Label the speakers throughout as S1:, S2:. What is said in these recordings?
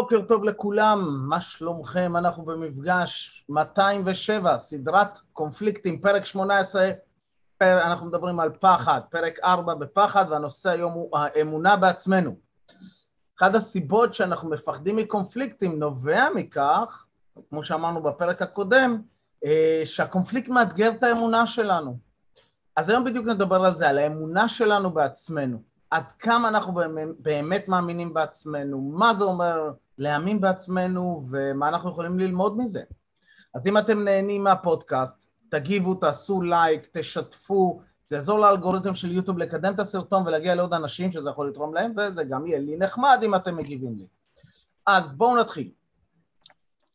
S1: בוקר טוב לכולם, מה שלומכם? אנחנו במפגש 207, סדרת קונפליקטים, פרק 18, פר, אנחנו מדברים על פחד, פרק 4 בפחד, והנושא היום הוא האמונה בעצמנו. אחת הסיבות שאנחנו מפחדים מקונפליקטים נובע מכך, כמו שאמרנו בפרק הקודם, אה, שהקונפליקט מאתגר את האמונה שלנו. אז היום בדיוק נדבר על זה, על האמונה שלנו בעצמנו. עד כמה אנחנו באמת מאמינים בעצמנו, מה זה אומר להאמין בעצמנו ומה אנחנו יכולים ללמוד מזה. אז אם אתם נהנים מהפודקאסט, תגיבו, תעשו לייק, תשתפו, זה יעזור לאלגוריתם של יוטיוב לקדם את הסרטון ולהגיע לעוד אנשים שזה יכול לתרום להם, וזה גם יהיה לי נחמד אם אתם מגיבים לי. אז בואו נתחיל.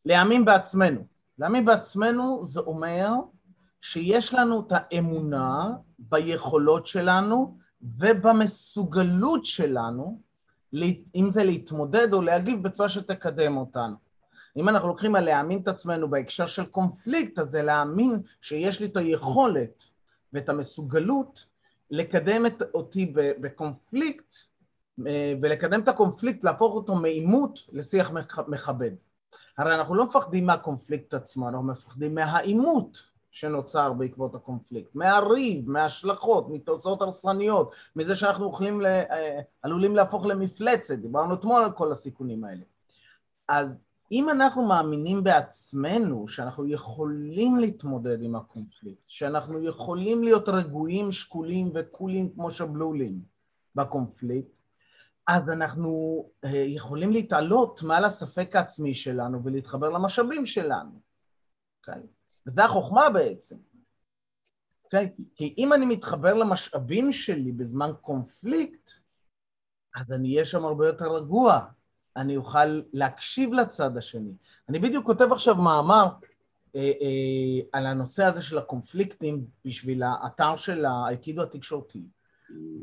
S1: להאמין בעצמנו. להאמין בעצמנו זה אומר שיש לנו את האמונה ביכולות שלנו ובמסוגלות שלנו, אם זה להתמודד או להגיב בצורה שתקדם אותנו. אם אנחנו לוקחים על להאמין את עצמנו בהקשר של קונפליקט, אז זה להאמין שיש לי את היכולת ואת המסוגלות לקדם את, אותי בקונפליקט, אה, ולקדם את הקונפליקט, להפוך אותו מעימות לשיח מכבד. הרי אנחנו לא מפחדים מהקונפליקט עצמו, אנחנו מפחדים מהעימות. שנוצר בעקבות הקונפליקט, מהריב, מההשלכות, מתוצאות הרסניות, מזה שאנחנו יכולים, ל... אה, עלולים להפוך למפלצת, דיברנו אתמול על כל הסיכונים האלה. אז אם אנחנו מאמינים בעצמנו שאנחנו יכולים להתמודד עם הקונפליקט, שאנחנו יכולים להיות רגועים, שקולים וקולים כמו שבלולים בקונפליקט, אז אנחנו אה, יכולים להתעלות מעל הספק העצמי שלנו ולהתחבר למשאבים שלנו. Okay? וזה החוכמה בעצם. Okay? אוקיי? כי אם אני מתחבר למשאבים שלי בזמן קונפליקט, אז אני אהיה שם הרבה יותר רגוע, אני אוכל להקשיב לצד השני. אני בדיוק כותב עכשיו מאמר אה, אה, על הנושא הזה של הקונפליקטים בשביל האתר של האייקידו התקשורתי.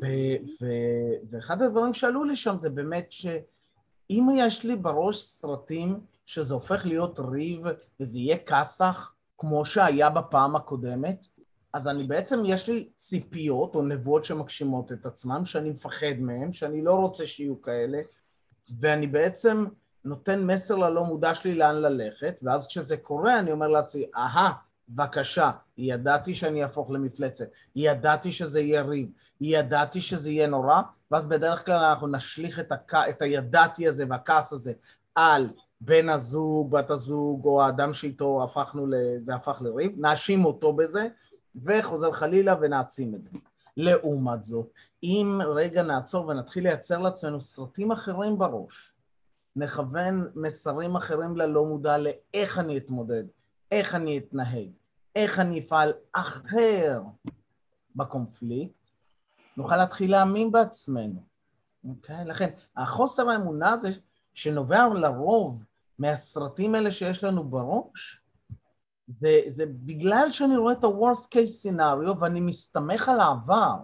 S1: ו- ו- ואחד הדברים שעלו לי שם זה באמת שאם יש לי בראש סרטים שזה הופך להיות ריב וזה יהיה כסח, כמו שהיה בפעם הקודמת, אז אני בעצם, יש לי ציפיות או נבואות שמגשימות את עצמם, שאני מפחד מהם, שאני לא רוצה שיהיו כאלה, ואני בעצם נותן מסר ללא מודע שלי לאן ללכת, ואז כשזה קורה אני אומר לעצמי, אהה, בבקשה, ידעתי שאני אהפוך למפלצת, ידעתי שזה יהיה ריב, ידעתי שזה יהיה נורא, ואז בדרך כלל אנחנו נשליך את, הכ... את הידעתי הזה והכעס הזה על בן הזוג, בת הזוג, או האדם שאיתו הפכנו, זה הפך לריב, נאשים אותו בזה, וחוזר חלילה ונעצים את זה. לעומת זאת, אם רגע נעצור ונתחיל לייצר לעצמנו סרטים אחרים בראש, נכוון מסרים אחרים ללא מודע לאיך אני אתמודד, איך אני אתנהג, איך אני אפעל אחר בקונפליקט, נוכל להתחיל להאמין בעצמנו. אוקיי? לכן, החוסר האמונה הזה שנובע לרוב מהסרטים האלה שיש לנו בראש, זה, זה בגלל שאני רואה את ה-Worst case scenario ואני מסתמך על העבר.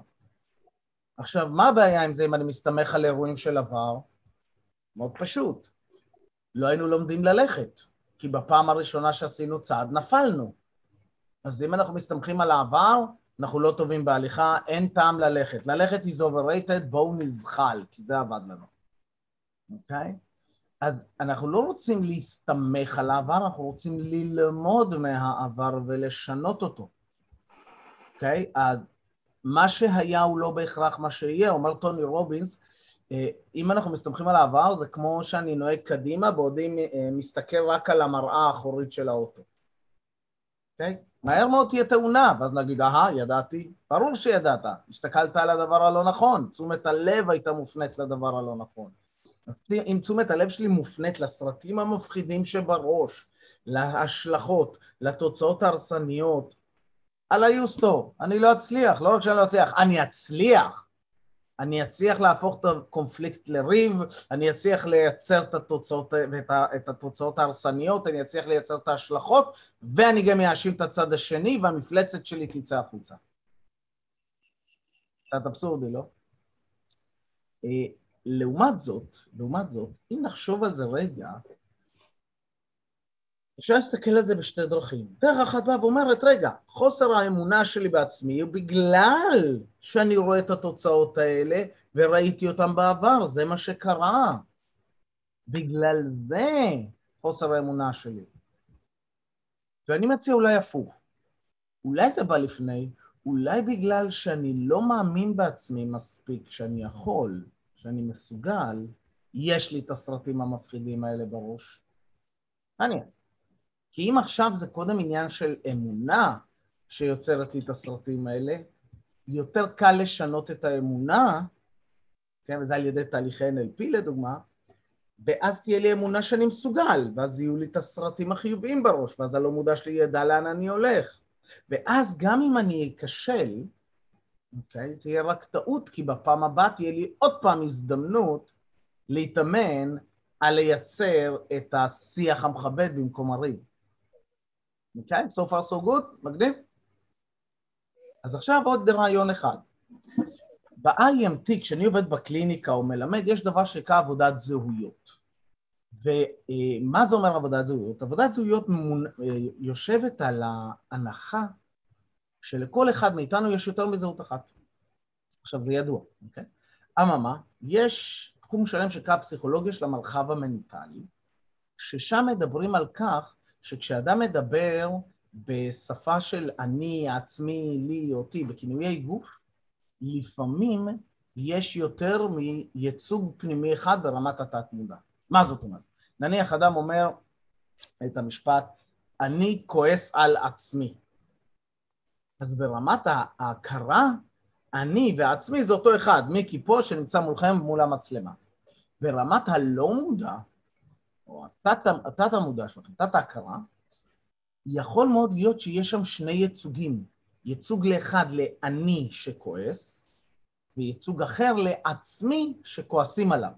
S1: עכשיו, מה הבעיה עם זה אם אני מסתמך על אירועים של עבר? מאוד פשוט. לא היינו לומדים ללכת, כי בפעם הראשונה שעשינו צעד נפלנו. אז אם אנחנו מסתמכים על העבר, אנחנו לא טובים בהליכה, אין טעם ללכת. ללכת is overrated, בואו נזחל, כי זה עבד לנו. אוקיי? Okay? אז אנחנו לא רוצים להסתמך על העבר, אנחנו רוצים ללמוד מהעבר ולשנות אותו, אוקיי? Okay? אז מה שהיה הוא לא בהכרח מה שיהיה, אומר טוני רובינס, אה, אם אנחנו מסתמכים על העבר זה כמו שאני נוהג קדימה בעודי אה, מסתכל רק על המראה האחורית של האוטו. אוקיי? Okay? מהר מאוד תהיה תאונה, ואז נגיד, אהה, ידעתי, ברור שידעת, הסתכלת על הדבר הלא נכון, תשומת הלב הייתה מופנית לדבר הלא נכון. אם תשומת הלב שלי מופנית לסרטים המפחידים שבראש, להשלכות, לתוצאות ההרסניות, על היוסטור, אני לא אצליח, לא רק שאני לא אצליח, אני אצליח. אני אצליח להפוך את הקונפליקט לריב, אני אצליח לייצר את התוצאות, את, את התוצאות ההרסניות, אני אצליח לייצר את ההשלכות, ואני גם אאשים את הצד השני, והמפלצת שלי תצא החוצה. קצת אבסורדי, לא? לעומת זאת, לעומת זאת, אם נחשוב על זה רגע, אפשר להסתכל על זה בשתי דרכים. דרך אחת באה ואומרת, רגע, חוסר האמונה שלי בעצמי הוא בגלל שאני רואה את התוצאות האלה וראיתי אותן בעבר, זה מה שקרה. בגלל זה חוסר האמונה שלי. ואני מציע אולי הפוך. אולי זה בא לפני, אולי בגלל שאני לא מאמין בעצמי מספיק שאני יכול, שאני מסוגל, יש לי את הסרטים המפחידים האלה בראש. מעניין. כי אם עכשיו זה קודם עניין של אמונה שיוצרת לי את הסרטים האלה, יותר קל לשנות את האמונה, כן, וזה על ידי תהליכי NLP לדוגמה, ואז תהיה לי אמונה שאני מסוגל, ואז יהיו לי את הסרטים החיוביים בראש, ואז הלא מודע שלי ידע לאן אני הולך. ואז גם אם אני אכשל, אוקיי, זה יהיה רק טעות, כי בפעם הבאה תהיה לי עוד פעם הזדמנות להתאמן על לייצר את השיח המכבד במקום הריב. אוקיי? So far so good? מגניב? אז עכשיו עוד רעיון אחד. ב-IMT, כשאני עובד בקליניקה או מלמד, יש דבר שנקרא עבודת זהויות. ומה זה אומר עבודת זהויות? עבודת זהויות יושבת על ההנחה שלכל אחד מאיתנו יש יותר מזהות אחת. עכשיו, זה ידוע, אוקיי? אממה, יש תחום שלם שנקרא פסיכולוגיה של המרחב המנטלי, ששם מדברים על כך שכשאדם מדבר בשפה של אני, עצמי, לי, אותי, בכינויי גוף, לפעמים יש יותר מייצוג פנימי אחד ברמת התת-מודע. מה זאת אומרת? נניח אדם אומר את המשפט, אני כועס על עצמי. אז ברמת ההכרה, אני ועצמי זה אותו אחד, מיקי פה שנמצא מולכם מול המצלמה. ברמת הלא מודע, או התת המודע שלכם, תת ההכרה, יכול מאוד להיות שיש שם שני ייצוגים. ייצוג לאחד לאני שכועס, וייצוג אחר לעצמי שכועסים עליו.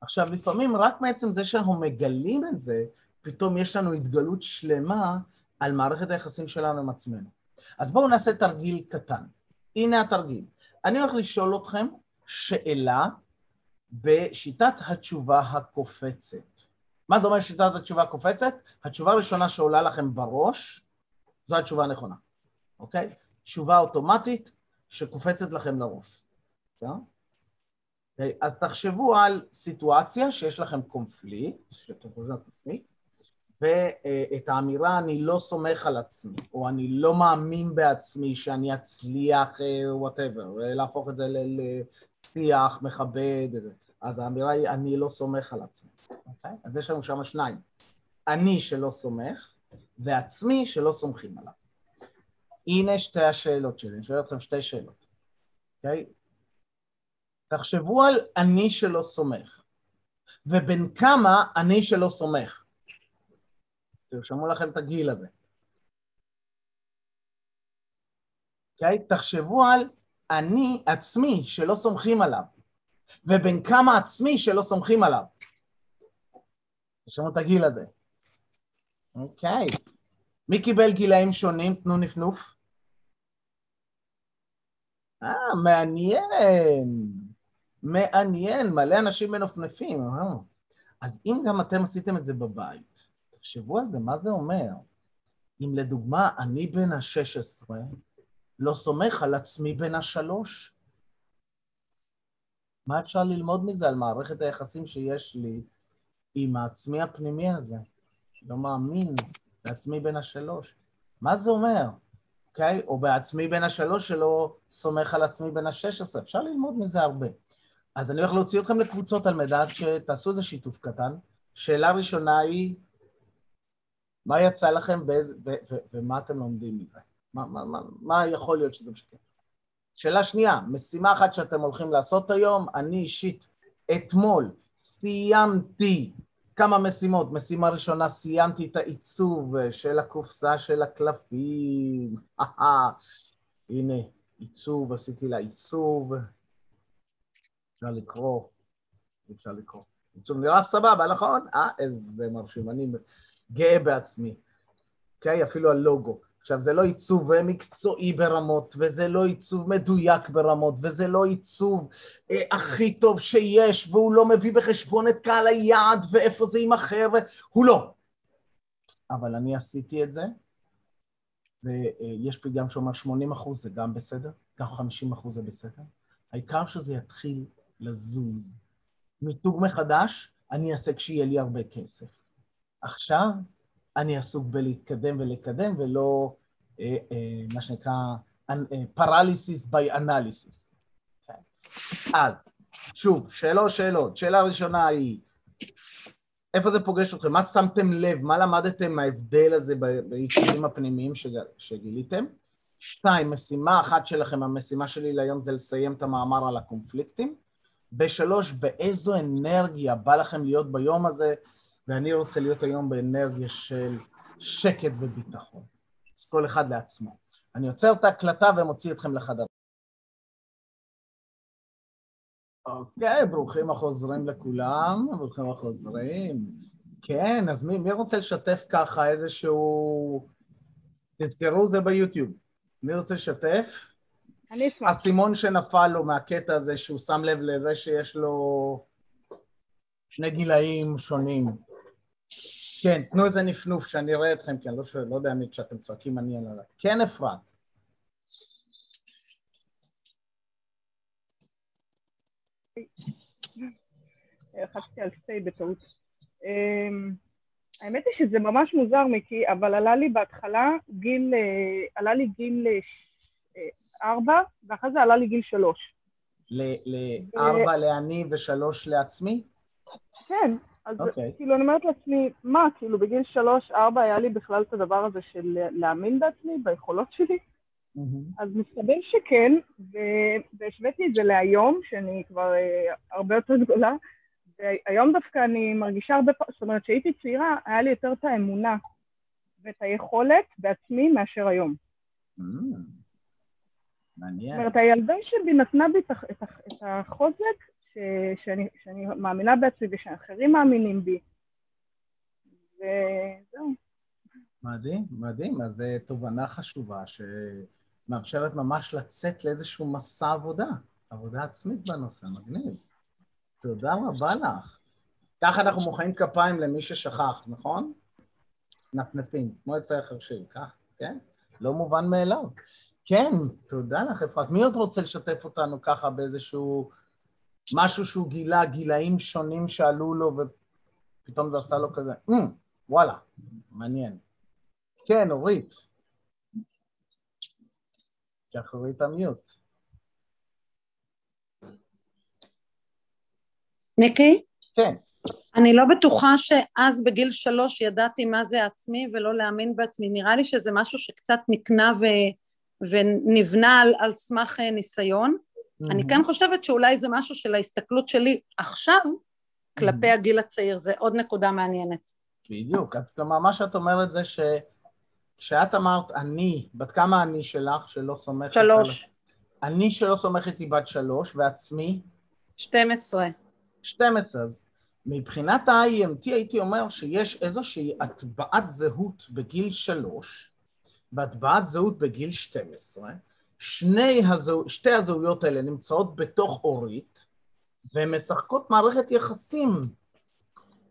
S1: עכשיו, לפעמים רק מעצם זה שאנחנו מגלים את זה, פתאום יש לנו התגלות שלמה על מערכת היחסים שלנו עם עצמנו. אז בואו נעשה תרגיל קטן. הנה התרגיל. אני הולך לשאול אתכם שאלה בשיטת התשובה הקופצת. מה זה אומר שיטת התשובה הקופצת? התשובה הראשונה שעולה לכם בראש, זו התשובה הנכונה, אוקיי? תשובה אוטומטית שקופצת לכם לראש. בסדר? אוקיי? אז תחשבו על סיטואציה שיש לכם קונפליקט, שאתם חושבים על קונפליקט, ואת האמירה אני לא סומך על עצמי, או אני לא מאמין בעצמי שאני אצליח, וואטאבר, אה, להפוך את זה לשיח מכבד, אז האמירה היא אני לא סומך על עצמי, אוקיי? אז יש לנו שם שניים, אני שלא סומך, ועצמי שלא סומכים עליו. הנה שתי השאלות שלי, אני שואל אתכם שתי שאלות, אוקיי? תחשבו על אני שלא סומך, ובין כמה אני שלא סומך. תרשמו לכם את הגיל הזה. אוקיי? Okay? תחשבו על אני עצמי שלא סומכים עליו, ובין כמה עצמי שלא סומכים עליו. תרשמו את הגיל הזה. אוקיי. Okay. מי קיבל גילאים שונים? תנו נפנוף. אה, מעניין. מעניין, מלא אנשים מנופנפים. אה. אז אם גם אתם עשיתם את זה בבית, תחשבו על זה, מה זה אומר? אם לדוגמה אני בן ה-16 לא סומך על עצמי בן השלוש, מה אפשר ללמוד מזה על מערכת היחסים שיש לי עם העצמי הפנימי הזה? לא מאמין בעצמי בן השלוש. מה זה אומר? אוקיי? Okay? או בעצמי בן השלוש שלא סומך על עצמי בן השש עשרה. אפשר ללמוד מזה הרבה. אז אני הולך להוציא אתכם לקבוצות על מנת שתעשו איזה שיתוף קטן. שאלה ראשונה היא, מה יצא לכם באיזה, ו, ו, ומה אתם לומדים מזה? מה, מה, מה, מה יכול להיות שזה משקר? שאלה שנייה, משימה אחת שאתם הולכים לעשות היום, אני אישית אתמול סיימתי כמה משימות. משימה ראשונה, סיימתי את העיצוב של הקופסה של הקלפים. הנה, עיצוב, עשיתי לה עיצוב. אפשר לקרוא, אפשר לקרוא. עיצוב נראה סבבה, נכון? אה, איזה מרשים, אני גאה בעצמי. אוקיי? אפילו הלוגו. עכשיו, זה לא עיצוב מקצועי ברמות, וזה לא עיצוב מדויק ברמות, וזה לא עיצוב אה, הכי טוב שיש, והוא לא מביא בחשבון את קהל היעד ואיפה זה יימכר, הוא לא. אבל אני עשיתי את זה, ויש פתגם שאומר 80 אחוז זה גם בסדר, גם 50 אחוז זה בסדר. העיקר שזה יתחיל לזוז. מיתוג מחדש אני אעשה כשיהיה לי הרבה כסף. עכשיו אני עסוק בלהתקדם ולקדם ולא אה, אה, מה שנקרא פרליסיס by analysis. כן. אז שוב, שאלות שאלות. שאלה ראשונה היא, איפה זה פוגש אתכם? מה שמתם לב? מה למדתם מההבדל הזה בעיצובים הפנימיים שגיליתם? שתיים, משימה אחת שלכם, המשימה שלי להיום זה לסיים את המאמר על הקונפליקטים. בשלוש, באיזו אנרגיה בא לכם להיות ביום הזה, ואני רוצה להיות היום באנרגיה של שקט וביטחון. אז כל אחד לעצמו. אני עוצר את ההקלטה ומוציא אתכם לחדר. אוקיי, ברוכים החוזרים לכולם, ברוכים החוזרים. כן, אז מי, מי רוצה לשתף ככה איזשהו... תזכרו, זה ביוטיוב. מי רוצה לשתף?
S2: אני אשמח.
S1: שנפל לו מהקטע הזה, שהוא שם לב לזה שיש לו שני גילאים שונים. כן, תנו איזה נפנוף שאני אראה אתכם, כי אני לא, לא יודע מי כשאתם צועקים אני על זה. כן, אפרת.
S2: לחצתי על סטי בטעות. אמ, האמת היא שזה ממש מוזר, מיקי, אבל עלה לי בהתחלה גיל, אה, עלה לי גיל אה, ארבע, ואחרי זה עלה לי גיל שלוש.
S1: לארבע לאני ושלוש לעצמי?
S2: כן, אז okay. אוקיי. כאילו אני אומרת לעצמי, מה, כאילו בגיל שלוש, ארבע היה לי בכלל את הדבר הזה של להאמין בעצמי, ביכולות שלי? Mm-hmm. אז מסתבר שכן, והשוויתי את זה להיום, שאני כבר uh, הרבה יותר גדולה, והיום דווקא אני מרגישה הרבה, זאת אומרת, כשהייתי צעירה, היה לי יותר את האמונה ואת היכולת בעצמי מאשר היום. Mm.
S1: מעניין.
S2: זאת אומרת, הילדה שלי נתנה בי את החוזק ש, שאני, שאני מאמינה בעצמי ושאחרים מאמינים בי. וזהו.
S1: מדהים, מדהים. אז זו תובנה חשובה שמאפשרת ממש לצאת לאיזשהו מסע עבודה, עבודה עצמית בנושא, מגניב. תודה רבה לך. ככה אנחנו מוחאים כפיים למי ששכח, נכון? נפנפים, כמו יצא החרשים, כך, כן? לא מובן מאליו. כן, תודה לך, אפרת. מי עוד רוצה לשתף אותנו ככה באיזשהו משהו שהוא גילה, גילאים שונים שעלו לו ופתאום זה עשה לו כזה, mm, וואלה, מעניין. כן, אורית. שחררי המיוט.
S3: מיקי?
S1: כן.
S3: אני לא בטוחה שאז בגיל שלוש ידעתי מה זה עצמי ולא להאמין בעצמי. נראה לי שזה משהו שקצת נקנה ו... ונבנה על, על סמך אה, ניסיון. Mm-hmm. אני כן חושבת שאולי זה משהו של ההסתכלות שלי עכשיו כלפי mm-hmm. הגיל הצעיר, זה עוד נקודה מעניינת.
S1: בדיוק, כלומר מה שאת אומרת זה שכשאת אמרת אני, בת כמה אני שלך שלא סומכת...
S3: שלוש.
S1: על... אני שלא סומכת היא בת שלוש, ועצמי?
S3: שתים עשרה.
S1: שתים עשרה, אז מבחינת ה-IMT הייתי אומר שיש איזושהי הטבעת זהות בגיל שלוש, והטבעת זהות בגיל 12, שני הזהו, שתי הזהויות האלה נמצאות בתוך אורית והן משחקות מערכת יחסים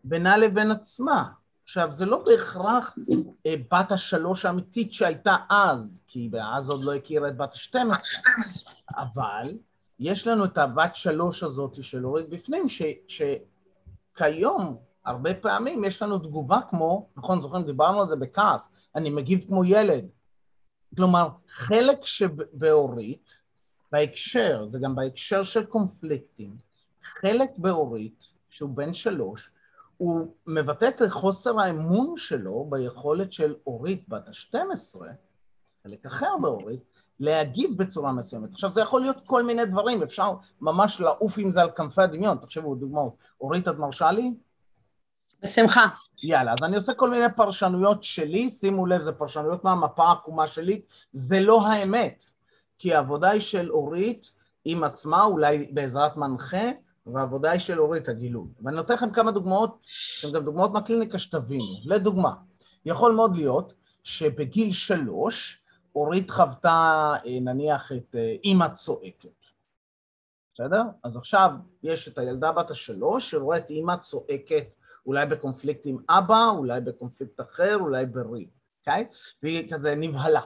S1: בינה לבין עצמה. עכשיו, זה לא בהכרח אה, בת השלוש האמיתית שהייתה אז, כי אז עוד לא הכירה את בת השתים עשרה, אבל יש לנו את הבת שלוש הזאת של אורית בפנים, ש, שכיום, הרבה פעמים יש לנו תגובה כמו, נכון, זוכרים, דיברנו על זה בכעס, אני מגיב כמו ילד. כלומר, חלק שבאורית, בהקשר, זה גם בהקשר של קונפליקטים, חלק באורית, שהוא בן שלוש, הוא מבטא את חוסר האמון שלו ביכולת של אורית בת ה-12, חלק אחר באורית, להגיב בצורה מסוימת. עכשיו, זה יכול להיות כל מיני דברים, אפשר ממש לעוף עם זה על כנפי הדמיון. תחשבו, דוגמאות. אורית, את מרשה לי?
S3: בשמחה.
S1: יאללה, אז אני עושה כל מיני פרשנויות שלי, שימו לב, זה פרשנויות מהמפה העקומה שלי, זה לא האמת, כי העבודה היא של אורית עם עצמה, אולי בעזרת מנחה, והעבודה היא של אורית, הגילוי. ואני נותן לכם כמה דוגמאות, שהן גם דוגמאות מהקליניקה שתבינו. לדוגמה, יכול מאוד להיות שבגיל שלוש, אורית חוותה אה, נניח את אה, אימא צועקת, בסדר? אז עכשיו יש את הילדה בת השלוש שרואה את אימא צועקת אולי בקונפליקט עם אבא, אולי בקונפליקט אחר, אולי בריב, אוקיי? והיא כזה נבהלה.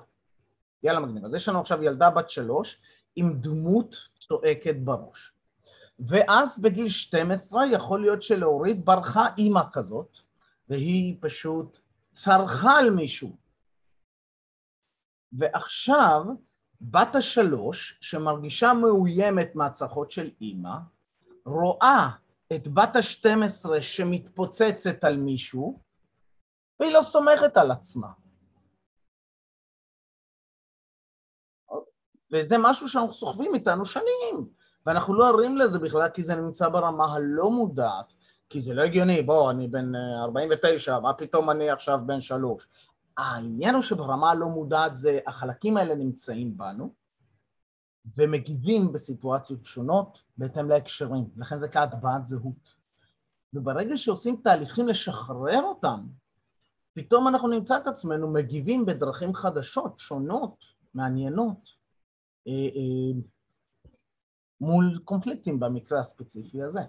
S1: יאללה מגניב. אז יש לנו עכשיו ילדה בת שלוש עם דמות צועקת בראש. ואז בגיל 12 יכול להיות שלאורית ברחה אימא כזאת, והיא פשוט צרחה על מישהו. ועכשיו, בת השלוש, שמרגישה מאוימת מהצרחות של אימא, רואה את בת השתים עשרה שמתפוצצת על מישהו, והיא לא סומכת על עצמה. וזה משהו שאנחנו סוחבים איתנו שנים, ואנחנו לא ערים לזה בכלל כי זה נמצא ברמה הלא מודעת, כי זה לא הגיוני, בוא, אני בן 49, אה, מה פתאום אני עכשיו בן שלוש? העניין הוא שברמה הלא מודעת זה, החלקים האלה נמצאים בנו, ומגיבים בסיטואציות שונות בהתאם להקשרים, לכן זה כהטבעת זהות. וברגע שעושים תהליכים לשחרר אותם, פתאום אנחנו נמצא את עצמנו מגיבים בדרכים חדשות, שונות, מעניינות, אה, אה, מול קונפליקטים במקרה הספציפי הזה.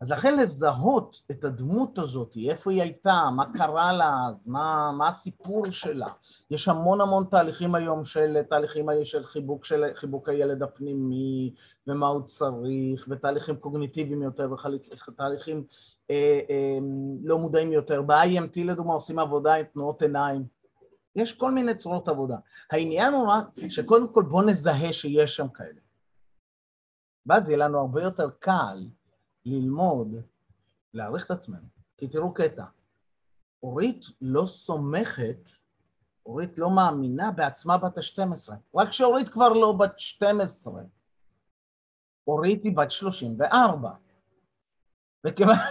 S1: אז לכן לזהות את הדמות הזאת, איפה היא הייתה, מה קרה לה אז, מה, מה הסיפור שלה. יש המון המון תהליכים היום של תהליכים של חיבוק, של חיבוק הילד הפנימי, ומה הוא צריך, ותהליכים קוגניטיביים יותר, ותהליכים אה, אה, לא מודעים יותר. ב-IMT לדוגמה עושים עבודה עם תנועות עיניים. יש כל מיני צורות עבודה. העניין הוא רק שקודם כל בואו נזהה שיש שם כאלה. ואז יהיה לנו הרבה יותר קל ללמוד, להעריך את עצמנו. כי תראו קטע, אורית לא סומכת, אורית לא מאמינה בעצמה בת ה-12. רק שאורית כבר לא בת 12. אורית היא בת 34. וכיוון...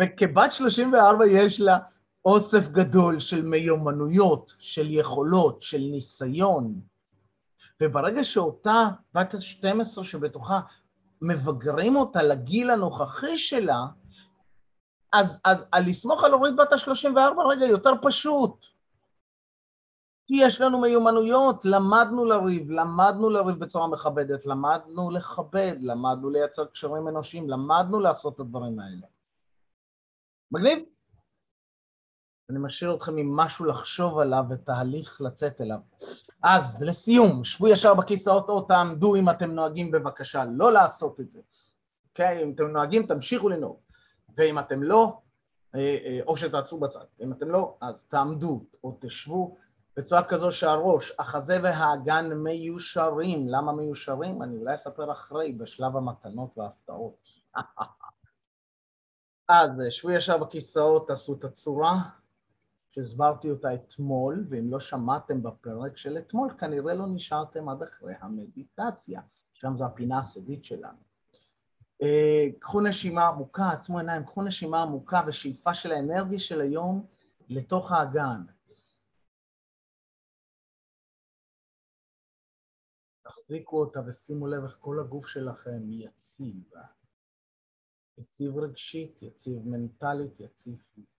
S1: וכבת 34 יש לה אוסף גדול של מיומנויות, של יכולות, של ניסיון, וברגע שאותה בת ה-12 שבתוכה מבגרים אותה לגיל הנוכחי שלה, אז, אז על לסמוך על אורית בת ה-34 רגע יותר פשוט. כי יש לנו מיומנויות, למדנו לריב, למדנו לריב בצורה מכבדת, למדנו לכבד, למדנו לייצר קשרים אנושיים, למדנו לעשות את הדברים האלה. מגניב? אני משאיר אתכם עם משהו לחשוב עליו ותהליך לצאת אליו. אז לסיום, שבו ישר בכיסאות או תעמדו אם אתם נוהגים בבקשה לא לעשות את זה. אוקיי? אם אתם נוהגים תמשיכו לנהוג, ואם אתם לא, אה, אה, או שתעצרו בצד. אם אתם לא, אז תעמדו או תשבו בצורה כזו שהראש, החזה והאגן מיושרים. למה מיושרים? אני אולי אספר אחרי, בשלב המתנות וההפתעות. אז שבו ישר בכיסאות, תעשו את הצורה. שהסברתי אותה אתמול, ואם לא שמעתם בפרק של אתמול, כנראה לא נשארתם עד אחרי המדיטציה, שם זו הפינה הסודית שלנו. אה, קחו נשימה עמוקה, עצמו עיניים, קחו נשימה עמוקה ושאיפה של האנרגיה של היום לתוך האגן. תחזיקו אותה ושימו לב איך כל הגוף שלכם יציב. יציב רגשית, יציב מנטלית, יציב פיזית.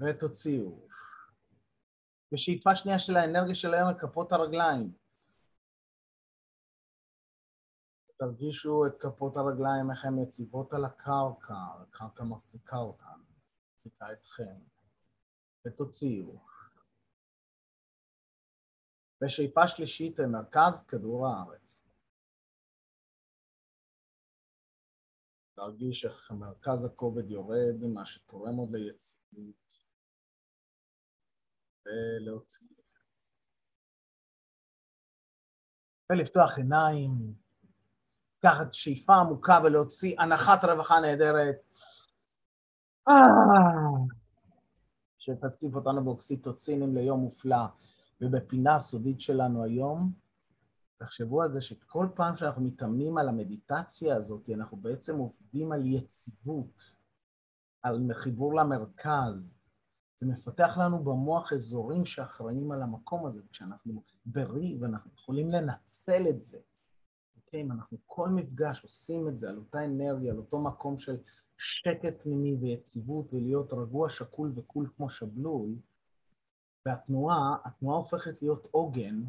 S1: ותוציאו. ושאיפה שנייה של האנרגיה של היום על כפות הרגליים. תרגישו את כפות הרגליים, איך הן יציבות על הקרקע, הקרקע מחזיקה אותן, מחזיקה אתכם, ותוציאו. ושאיפה שלישית למרכז כדור הארץ. להרגיש איך מרכז הכובד יורד, מה שתורם עוד ליציבות, ולהוציא. ולפתוח עיניים, לקחת שאיפה עמוקה ולהוציא הנחת רווחה נהדרת. שתציף אותנו באוקסיטוצינים ליום מופלא, ובפינה הסודית שלנו היום, תחשבו על זה שכל פעם שאנחנו מתאמנים על המדיטציה הזאת, אנחנו בעצם עובדים על יציבות, על חיבור למרכז. זה מפתח לנו במוח אזורים שאחראים על המקום הזה, כשאנחנו ברי ואנחנו יכולים לנצל את זה. אוקיי, אם אנחנו כל מפגש עושים את זה על אותה אנרגיה, על אותו מקום של שקט פנימי ויציבות ולהיות רגוע, שקול וקול כמו שבלול, והתנועה, התנועה הופכת להיות עוגן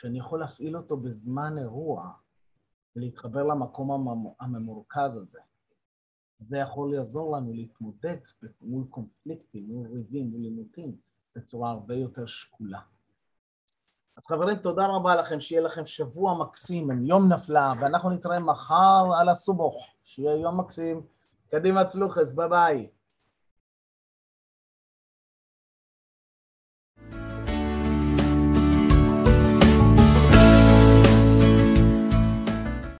S1: שאני יכול להפעיל אותו בזמן אירוע ולהתחבר למקום הממורכז הזה. זה יכול לעזור לנו להתמודד מול קונפליקטים, מול ריבים, מול עימותים, בצורה הרבה יותר שקולה. אז חברים, תודה רבה לכם, שיהיה לכם שבוע מקסים, יום נפלא, ואנחנו נתראה מחר על הסובוך, שיהיה יום מקסים. קדימה צלוחס, ביי ביי.